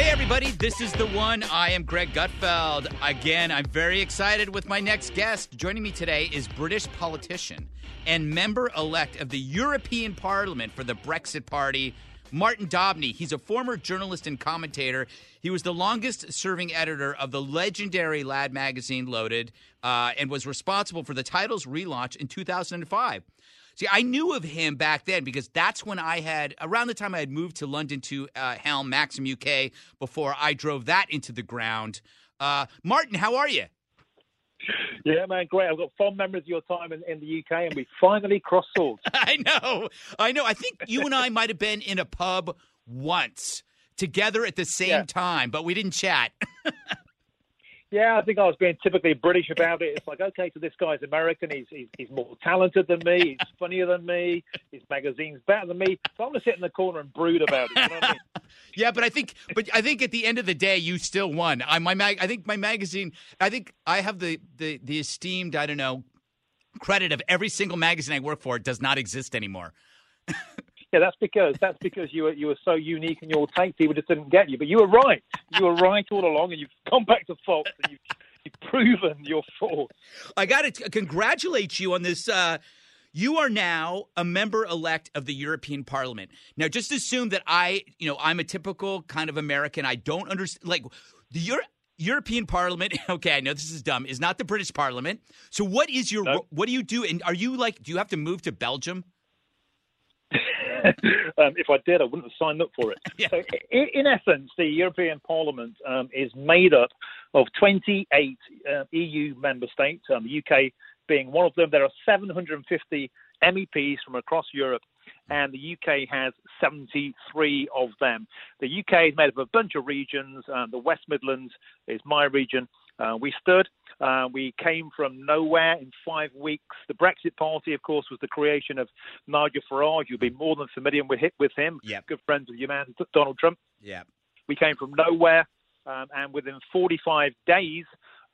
Hey, everybody, this is the one. I am Greg Gutfeld. Again, I'm very excited with my next guest. Joining me today is British politician and member elect of the European Parliament for the Brexit Party, Martin Daubney. He's a former journalist and commentator. He was the longest serving editor of the legendary Lad magazine Loaded uh, and was responsible for the title's relaunch in 2005. See, I knew of him back then because that's when I had, around the time I had moved to London to uh, helm Maxim UK before I drove that into the ground. Uh, Martin, how are you? Yeah, man, great. I've got fond memories of your time in, in the UK, and we finally crossed swords. I know. I know. I think you and I might have been in a pub once together at the same Yeah. time, but we didn't chat. Yeah, I think I was being typically British about it. It's like, okay, so this guy's American. He's he's, he's more talented than me. He's funnier than me. His magazine's better than me. So I'm gonna sit in the corner and brood about it. You know I mean? yeah, but I think, but I think at the end of the day, you still won. I my mag, I think my magazine. I think I have the the the esteemed. I don't know credit of every single magazine I work for does not exist anymore. Yeah, that's because that's because you were you were so unique in your take. People just didn't get you, but you were right. You were right all along, and you've come back to Fox and you've, you've proven your fault. I got to congratulate you on this. Uh, you are now a member elect of the European Parliament. Now, just assume that I, you know, I'm a typical kind of American. I don't understand, like, the Euro- European Parliament. Okay, I know this is dumb. Is not the British Parliament. So, what is your? No. What do you do? And are you like? Do you have to move to Belgium? um, if I did, I wouldn't have signed up for it. Yeah. So, in, in essence, the European Parliament um, is made up of 28 uh, EU member states, um, the UK being one of them. There are 750 MEPs from across Europe, and the UK has 73 of them. The UK is made up of a bunch of regions. Um, the West Midlands is my region. Uh, we stood. Uh, we came from nowhere in five weeks. The Brexit Party, of course, was the creation of Nigel Farage. You'll be more than familiar with, with him. Yep. Good friends with your man, Donald Trump. Yeah. We came from nowhere, um, and within 45 days,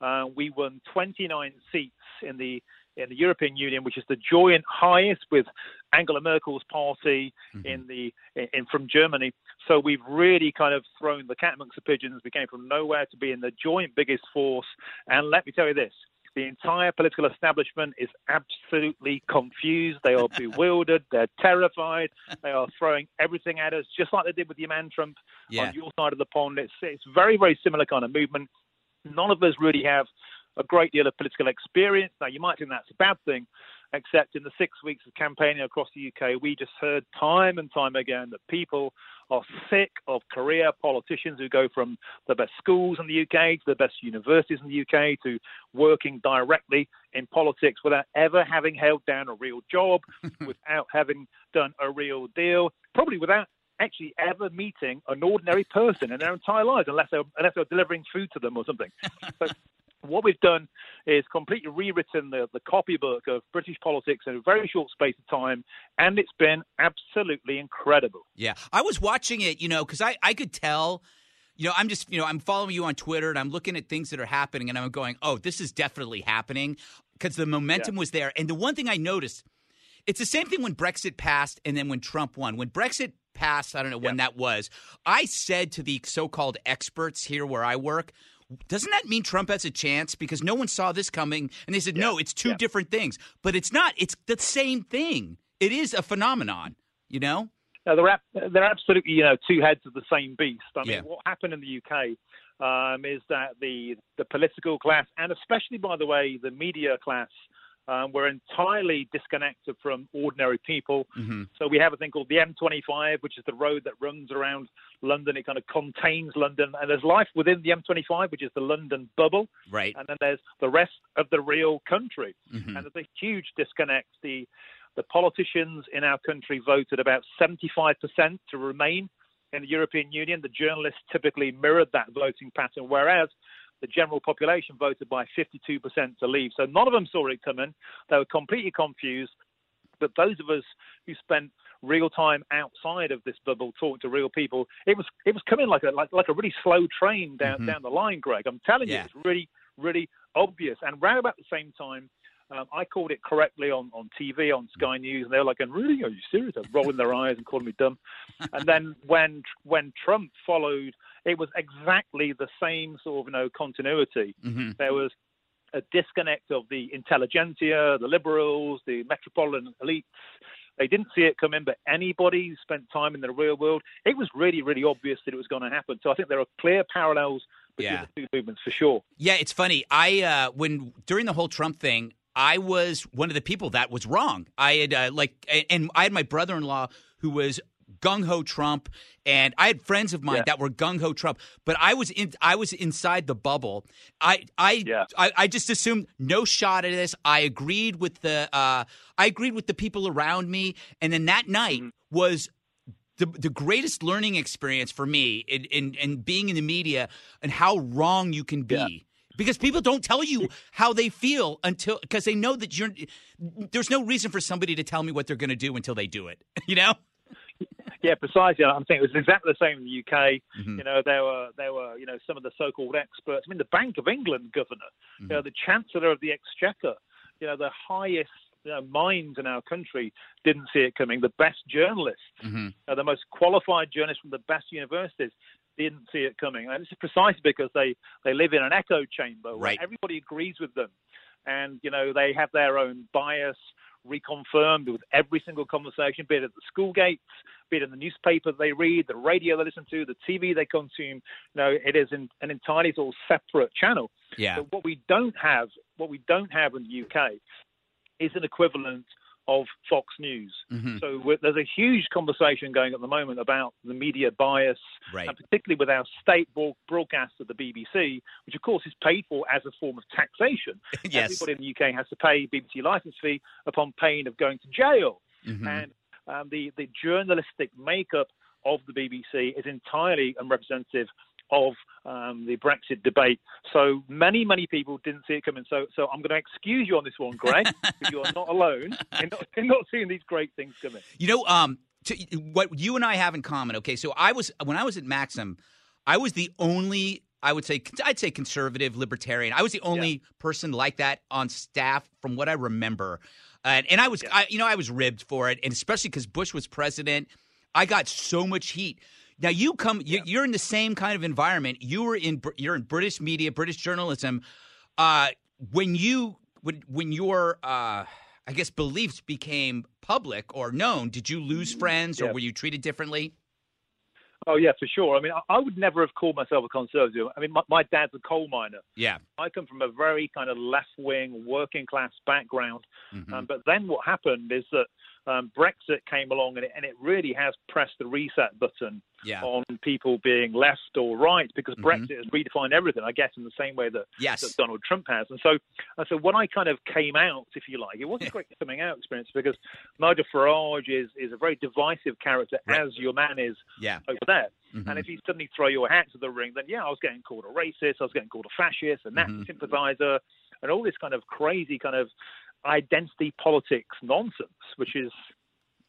uh, we won 29 seats in the in the European Union, which is the joint highest with Angela Merkel's party in the in from Germany. So we've really kind of thrown the cat amongst the pigeons. We came from nowhere to be in the joint biggest force. And let me tell you this. The entire political establishment is absolutely confused. They are bewildered. They're terrified. They are throwing everything at us, just like they did with your man Trump Yeah. on your side of the pond. It's it's very very similar kind of movement. None of us really have a great deal of political experience. Now you might think that's a bad thing, except in the six weeks of campaigning across the UK, we just heard time and time again that people are sick of career politicians who go from the best schools in the UK to the best universities in the UK to working directly in politics without ever having held down a real job, without having done a real deal, probably without actually ever meeting an ordinary person in their entire lives, unless they're unless they're delivering food to them or something. so what we've done is completely rewritten the, the copybook of British politics in a very short space of time, and it's been absolutely incredible. Yeah. I was watching it, you know, because I, I could tell, you know, I'm just, you know, I'm following you on Twitter and I'm looking at things that are happening and I'm going, oh, this is definitely happening because the momentum was there. And the one thing I noticed, it's the same thing when Brexit passed and then when Trump won. When Brexit passed, I don't know when that was, I said to the so called experts here where I work, doesn't that mean Trump has a chance? Because no one saw this coming. And they said, no, it's two different things. But it's not. It's the same thing. It is a phenomenon, you know? Now, they're, they're absolutely, you know, two heads of the same beast. I mean, Yeah. what happened in the UK um, is that the the political class, and especially, by the way, the media class, um, were entirely disconnected from ordinary people. So we have a thing called the M25, which is the road that runs around London. It kind of contains London, and there's life within the M25, which is the London bubble. Right. And then there's the rest of the real country, Mhm. and there's a huge disconnect. The the politicians in our country voted about 75% to remain in the European Union. The journalists typically mirrored that voting pattern, whereas the general population voted by 52% to leave. So none of them saw it coming. They were completely confused. But those of us who spent real time outside of this bubble, talking to real people, it was it was coming like a like, like a really slow train down Mm-hmm. down the line, Greg. I'm telling Yeah. you, it's really really obvious. And round about the same time, um, I called it correctly on, on TV, on Sky News, and they were like, "And really, are you serious?" They're rolling their eyes and calling me dumb. and then when when Trump followed, it was exactly the same sort of you know continuity. Mm-hmm. There was a disconnect of the intelligentsia, the liberals, the metropolitan elites. They didn't see it coming, but anybody who spent time in the real world, it was really, really obvious that it was going to happen. So I think there are clear parallels between Yeah. the two movements for sure. Yeah, it's funny. I uh, when during the whole Trump thing, I was one of the people that was wrong. I had uh, like, and- and I had my brother-in-law who was gung ho Trump, and I had friends of mine Yeah. that were gung ho Trump. But I was in, I was inside the bubble. I, I, Yeah. I, I just assumed no shot at this. I agreed with the, uh, I agreed with the people around me, and then that night Mm-hmm. was the the greatest learning experience for me in, in, in being in the media and how wrong you can be. Yeah. Because people don't tell you how they feel until because they know that you're. There's no reason for somebody to tell me what they're going to do until they do it. You know? Yeah, precisely. I'm thinking it was exactly the same in the UK. Mm-hmm. You know, there were there were you know some of the so-called experts. I mean, the Bank of England governor, you know, the Chancellor of the Exchequer, you know, the highest you know, minds in our country didn't see it coming. The best journalists, Mm-hmm. uh, the most qualified journalists from the best universities didn't see it coming. And this is precisely because they they live in an echo chamber where Right. everybody agrees with them, and you know they have their own bias reconfirmed with every single conversation, be it at the school gates, be it in the newspaper they read, the radio they listen to, the TV they consume. You know, it is in, an entirely sort of separate channel. Yeah. But what we don't have, what we don't have in the UK, is an equivalent of Fox News. Mm-hmm. So there's a huge conversation going at the moment about the media bias, Right. and particularly with our state broad- broadcaster, the BBC, which of course is paid for as a form of taxation. Yes. Everybody in the UK has to pay BBC license fee upon pain of going to jail. Mhm. And um, the, the journalistic makeup of the BBC is entirely unrepresentative of um, the Brexit debate. So many, many people didn't see it coming. So, so I'm going to excuse you on this one, Greg, you are not alone in not, in not seeing these great things coming. You know, um, to, what you and I have in common. Okay, so I was when I was at Maxim, I was the only. I would say I'd say conservative libertarian. I was the only person like that on staff, from what I remember, and and I was, I, you know, I was ribbed for it, and especially because Bush was president, I got so much heat. Now you come, you, you're in the same kind of environment. You were in, you're in British media, British journalism. Uh, when you when when your uh, I guess beliefs became public or known, did you lose friends or Yeah. were you treated differently? Oh yeah, for sure. I mean, I, I would never have called myself a conservative. I mean, my, my dad's a coal miner. Yeah. I come from a very kind of left wing, working class background. Mm-hmm. Um, but then what happened is that um, Brexit came along and it, and it really has pressed the reset button Yeah. on people being left or right because Mhm. Brexit has redefined everything, I guess, in the same way that, Yes. that Donald Trump has. And so, and so when I kind of came out, if you like, it wasn't a great coming out experience because Nigel Farage is, is a very divisive character, Right. as your man is Yeah. over there. Mhm. And if you suddenly throw your hat to the ring, then yeah, I was getting called a racist, I was getting called a fascist, a Nazi Mhm. sympathizer, and all this kind of crazy kind of identity politics nonsense, which is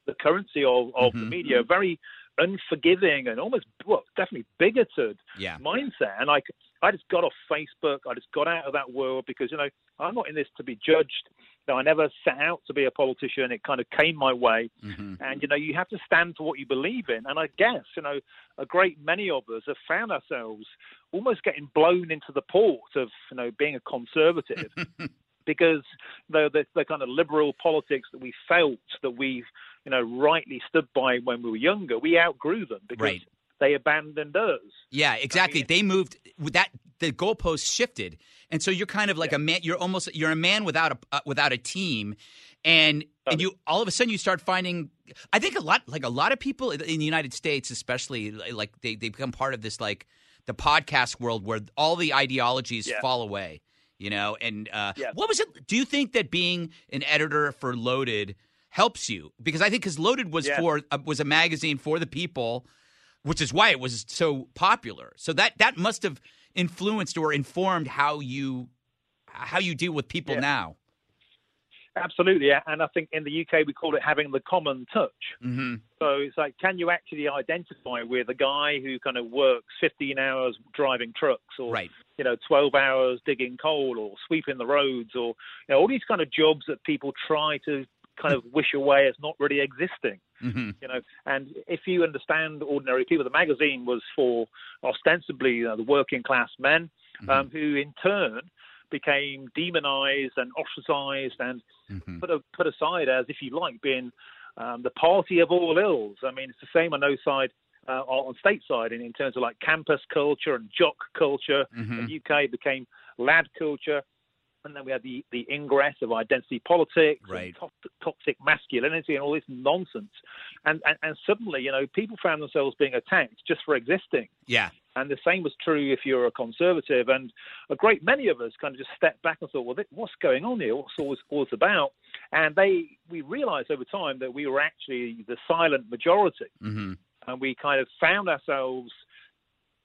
the currency of, of the Mhm. media, very unforgiving and almost, well, definitely bigoted Yeah. mindset. And I, I just got off Facebook. I just got out of that world because, you know, I'm not in this to be judged. You know, I never set out to be a politician. It kind of came my way. hmm And, you know, you have to stand for what you believe in. And I guess, you know, a great many of us have found ourselves almost getting blown into the port of, you know, being a conservative because the, the, the kind of liberal politics that we felt that we've, you know, rightly stood by when we were younger, we outgrew them because Right. they abandoned us. Yeah, exactly. mean- they moved with that the goalposts shifted. And so you're kind of like a man you're almost you're a man without a uh, without a team and and you all of a sudden you start finding I think a lot like a lot of people in the United States especially like they they become part of this like the podcast world where all the ideologies Yeah. fall away, you know? And uh what was it do you think that being an editor for Loaded helps you? Because I think cuz Loaded was for uh, was a magazine for the people which is why it was so popular. So that that must have influenced or informed how you how you deal with people now. Absolutely, and I think in the UK we call it having the common touch. Mm-hmm. So it's like, can you actually identify with a guy who kind of works 15 hours driving trucks, or Right. You know, 12 hours digging coal, or sweeping the roads, or you know, all these kind of jobs that people try to kind of wish away as not really existing. Mm-hmm. You know, and if you understand ordinary people, the magazine was for ostensibly you know, the working class men, um, who in turn became demonized and ostracized and Mm-hmm. put a, put aside as, if you like, being um, the party of all ills. I mean, it's the same on no side. Uh, on state side, in, in terms of like campus culture and jock culture, Mhm. the UK became lad culture, and then we had the, the ingress of identity politics, and Right. to- toxic masculinity, and all this nonsense. And, and and suddenly, you know, people found themselves being attacked just for existing. Yeah. And the same was true if you're a conservative. And a great many of us kind of just stepped back and thought, well, what's going on here? What's all this, all this about? And they, we realized over time that we were actually the silent majority. Mm-hmm. And we kind of found ourselves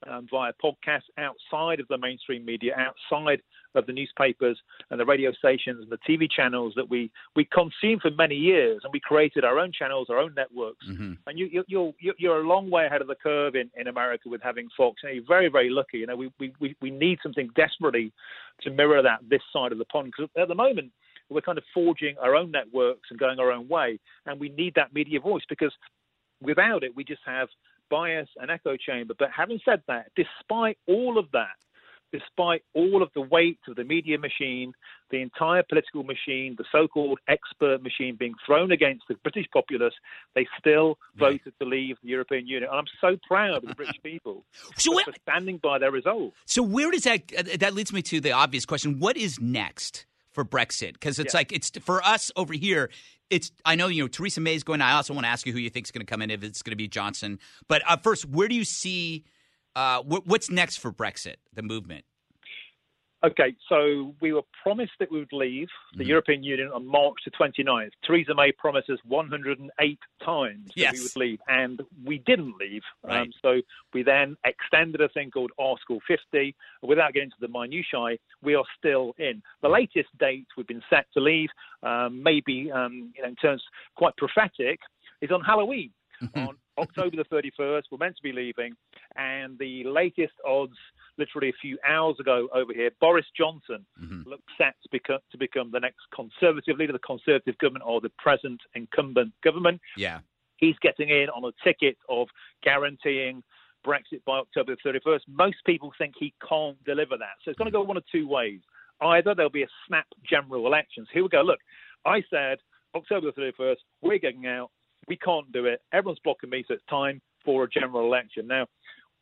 um, via podcasts outside of the mainstream media, outside of the newspapers and the radio stations and the TV channels that we, we consumed for many years. And we created our own channels, our own networks. Mm-hmm. And you, you, you're, you're- you're a long way ahead of the curve in, in America with having Fox. And you're very, very lucky. You know, we, we, we- we need something desperately to mirror that this side of the pond. Because at the moment, we're kind of forging our own networks and going our own way. And we need that media voice because without it, we just have bias and echo chamber. But having said that, despite all of that, despite all of the weight of the media machine, the entire political machine, the so-called expert machine being thrown against the British populace, they still Right. voted to leave the European Union. And I'm so proud of the British people So for, what- for standing by their resolve. So where does that that leads me to the obvious question? What is next for Brexit? Because it's Yeah. like it's for us over here. It's I know you know Theresa May's going. I also want to ask you who you think is going to come in if it's going to be Johnson. But uh, first, where do you see uh, wh- what's next for Brexit, the movement? Okay, so we were promised that we would leave the Mm-hmm. European Union on March the 29th. Theresa May promised us 108 times that we would leave, and we didn't leave. Right. Um, so we then extended a thing called Article 50. Without getting into the minutiae, we are still in. The latest date we've been set to leave, um, maybe um, you know, in terms quite prophetic, is on Halloween. on October the 31st, we're meant to be leaving, and the latest odds, literally a few hours ago over here, Boris Johnson Mhm. looks set to become, to become the next Conservative leader, the Conservative government, or the present incumbent government. Yeah. He's getting in on a ticket of guaranteeing Brexit by October the 31st. Most people think he can't deliver that. So it's going to go one of two ways. Either there'll be a snap general elections. Here we go. Look, I said October the 31st, we're getting out. We can't do it. Everyone's blocking me, so it's time for a general election. Now,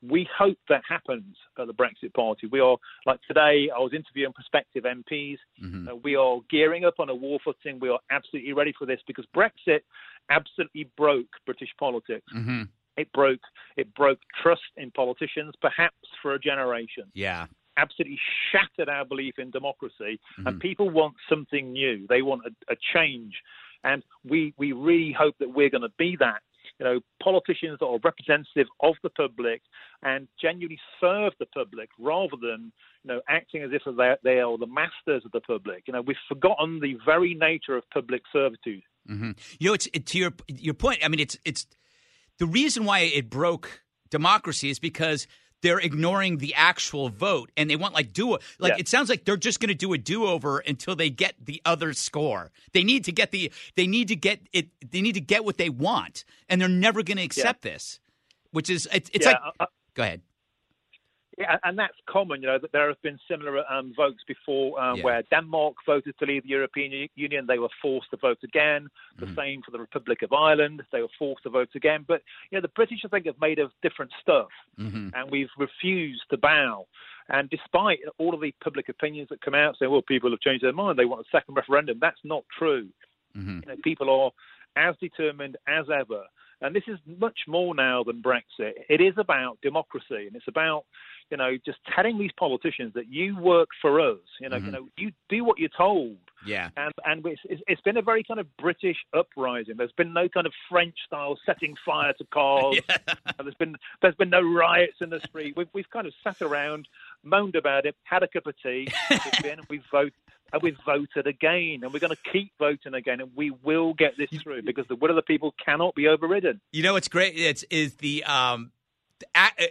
we hope that happens at the Brexit Party. We are, like today, I was interviewing prospective MPs. Mhm. Uh, we are gearing up on a war footing. We are absolutely ready for this because Brexit absolutely broke British politics. Mhm. It broke it broke trust in politicians, perhaps for a generation. Yeah. Absolutely shattered our belief in democracy, Mhm. and people want something new. They want a, a change, and we we really hope that we're going to be that. You know, politicians that are representative of the public and genuinely serve the public, rather than you know acting as if they they are the masters of the public. You know, we've forgotten the very nature of public servitude. hmm You know, it's it, to your your point. I mean, it's it's the reason why it broke democracy is because they're ignoring the actual vote and they want like do like Yeah. it sounds like they're just going to do a do over until they get the other score. They need to get the they need to get it they need to get what they want and they're never going to accept this, which is it's, it's yeah, like I- go ahead. Yeah, and that's common. You know that there have been similar um, votes before, um, Yeah. where Denmark voted to leave the European Union. They were forced to vote again. The Mm-hmm. same for the Republic of Ireland. They were forced to vote again. But you know, the British, I think, have made of different stuff, hmm and we've refused to bow. And despite all of the public opinions that come out saying, "Well, people have changed their mind. They want a second referendum," that's not true. hmm You know, people are as determined as ever. And this is much more now than Brexit. It is about democracy, and it's about, you know, just telling these politicians that you work for us. You know, Mhm. you know, you do what you're told. Yeah. And and it's, it's, been a very kind of British uprising. There's been no kind of French style setting fire to cars. And There's been there's been no riots in the street. We've we've kind of sat around, moaned about it, had a cup of tea, we've we've voted. And we've voted again, and we're going to keep voting again, and we will get this through because the will of the people cannot be overridden. You know what's great? It's is the um,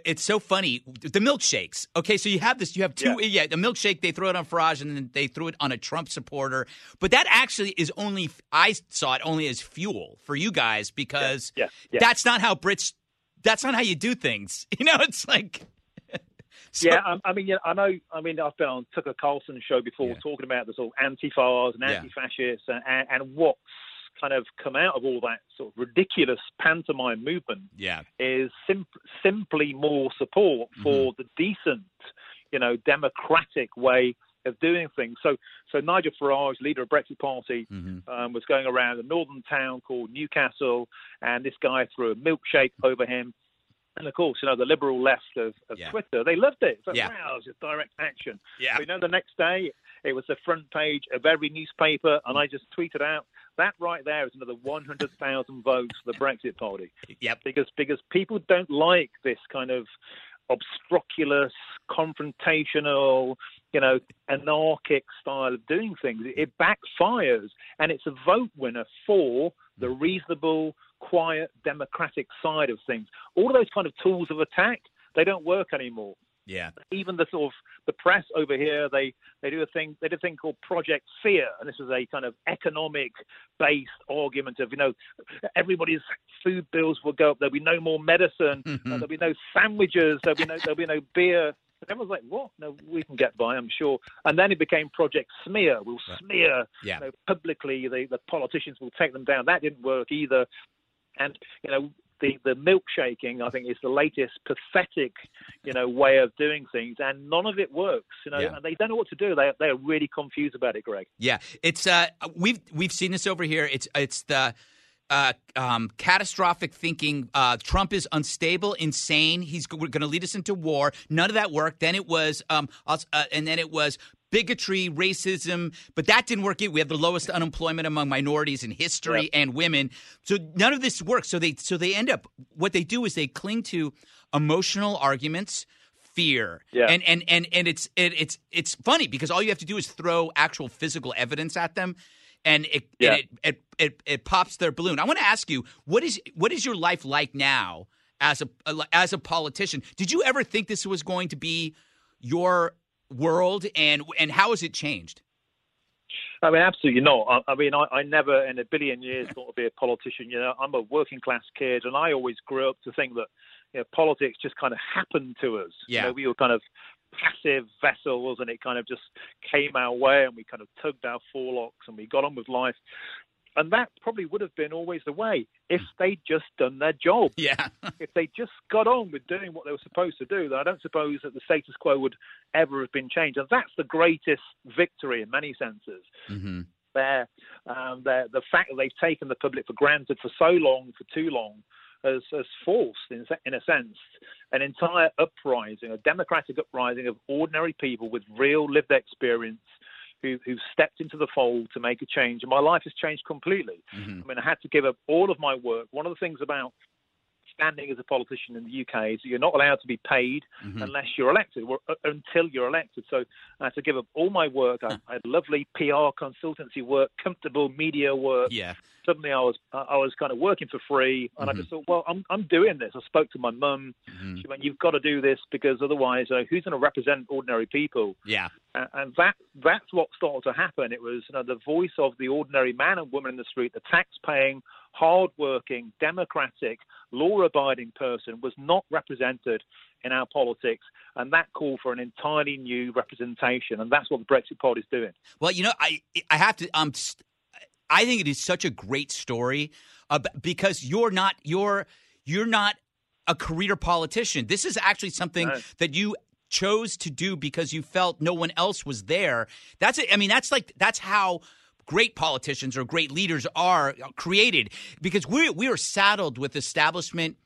it's so funny. The milkshakes. Okay, so you have this. You have two. Yeah. yeah, the milkshake. They throw it on Farage, and then they threw it on a Trump supporter. But that actually is only. I saw it only as fuel for you guys because yeah. Yeah. that's not how Brits. That's not how you do things. You know, it's like. So, yeah, I, I mean, yeah, I know. I mean, I've been on Tucker Carlson show before Yeah. talking about the sort of anti-fars and anti-fascists and, and, and what's kind of come out of all that sort of ridiculous pantomime movement yeah, is sim- simply more support mm-hmm. for the decent, you know, democratic way of doing things. So, so Nigel Farage, leader of Brexit Party, mm-hmm. um, was going around a northern town called Newcastle, and this guy threw a milkshake over him. And of course, you know, the liberal left of, of Yeah. Twitter, they loved it. It's like, Yeah. wow, it's just direct action. Yeah. But, you know, the next day, it was the front page of every newspaper, and I just tweeted out, that right there is another 100,000 votes for the Brexit Party yep. because because people don't like this kind of obstreculous, confrontational, you know, anarchic style of doing things. It backfires, and it's a vote winner for the mm. reasonable, quiet, democratic side of things. All of those kind of tools of attack they don't work anymore Yeah. even the sort of the press over here, they they do a thing they do a thing called Project Fear, and this is a kind of economic based argument of you know everybody's food bills will go up, there'll be no more medicine, uh, there'll be no sandwiches, there'll be no there'll be no beer. And everyone's like, what? No, we can get by, I'm sure. And then it became Project Smear. We'll smear Yeah. you know, publicly. The, the politicians will take them down. That didn't work either. And you know, the the milkshaking, I think, is the latest pathetic, you know, way of doing things, and none of it works. You know, Yeah. and they don't know what to do. They they are really confused about it, Greg. Yeah, it's uh, we've we've seen this over here. It's it's the uh, um, catastrophic thinking. Uh, Trump is unstable, insane. He's going to lead us into war. None of that worked. Then it was, um, uh, and then it was bigotry, racism. But that didn't work. either. We have the lowest unemployment among minorities in history and women. So none of this works. So they so they end up. What they do is they cling to emotional arguments. Fear Yeah. and and and and it's it, it's it's funny because all you have to do is throw actual physical evidence at them, and it Yeah. and it, it it it pops their balloon. I want to ask you what is what is your life like now as a as a politician? Did you ever think this was going to be your world, and and how has it changed? I mean, absolutely not. I, I mean, I, I never in a billion years thought to be a politician. You know, I'm a working class kid, and I always grew up to think that you know, politics just kind of happened to us. Yeah. You know, we were kind of passive vessels, and it kind of just came our way, and we kind of tugged our forelocks, and we got on with life. And that probably would have been always the way if they'd just done their job Yeah, if they just got on with doing what they were supposed to do, then I don't suppose that the status quo would ever have been changed. And that's the greatest victory in many senses. mm-hmm. Their, um, their, the fact that they've taken the public for granted for so long, for too long, has, has forced, in, in a sense, an entire uprising, a democratic uprising of ordinary people with real lived experience. Who, who stepped into the fold to make a change, and my life has changed completely. I mean, I had to give up all of my work. One of the things about standing as a politician in the UK is that you're not allowed to be paid unless you're elected, or, uh, until you're elected. So I had to give up all my work. I, I had lovely PR consultancy work, comfortable media work. yeah, Suddenly, I was I was kind of working for free, and I just thought, well, I'm I'm doing this. I spoke to my mum. She went, "You've got to do this because otherwise, uh, who's going to represent ordinary people?" yeah, and, and that that's what started to happen. It was you know, the voice of the ordinary man and woman in the street, the tax-paying, hard-working, democratic, law-abiding person was not represented in our politics, and that called for an entirely new representation, and that's what the Brexit Party is doing. Well, you know, I I have to. Um, st- I think it is such a great story uh, because you're not you're you're not a career politician. This is actually something that you chose to do because you felt no one else was there. That's it. I mean, that's like that's how great politicians or great leaders are created because we we are saddled with establishment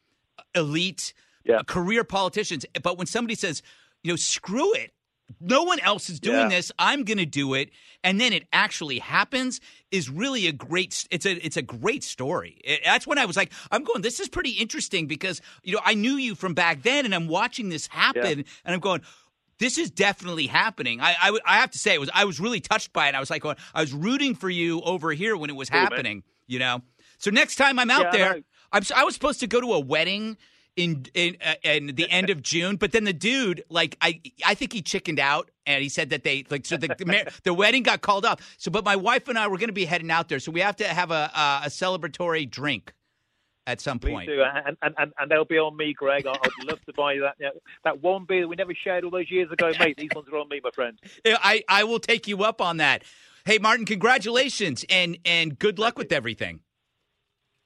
elite Yeah. career politicians. But when somebody says, you know, screw it, no one else is doing Yeah. this, I'm going to do it, and then it actually happens, is really a great. It's a it's a great story. It- that's when I was like, I'm going. This is pretty interesting because you know I knew you from back then, and I'm watching this happen, and I'm going. this is definitely happening. I, I, I have to say, it was I was really touched by it. I was like, I was rooting for you over here when it was happening. You know. So next time I'm out Yeah, I there, know. I'm, I was supposed to go to a wedding in in, uh, in the end of June, but then the dude, like, I I think he chickened out, and he said that they like so the the, mar- the wedding got called off. So, but my wife and I were going to be heading out there, so we have to have a a, a celebratory drink at some Please point. do, and, and, and, and they'll be on me, Greg. I'd love to buy you that you know, that one beer that we never shared all those years ago, mate. These ones are on me, my friend. I I will take you up on that. Hey, Martin, congratulations and and good luck with everything.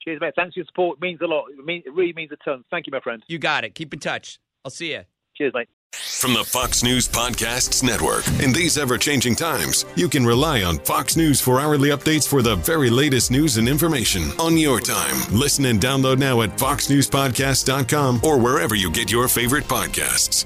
Cheers, mate. Thanks for your support. It means a lot. It, mean, it really means a ton. Thank you, my friend. You got it. Keep in touch. I'll see you. Cheers, mate. From the Fox News Podcasts Network. In these ever changing times, you can rely on Fox News for hourly updates for the very latest news and information on your time. Listen and download now at foxnewspodcast.com or wherever you get your favorite podcasts.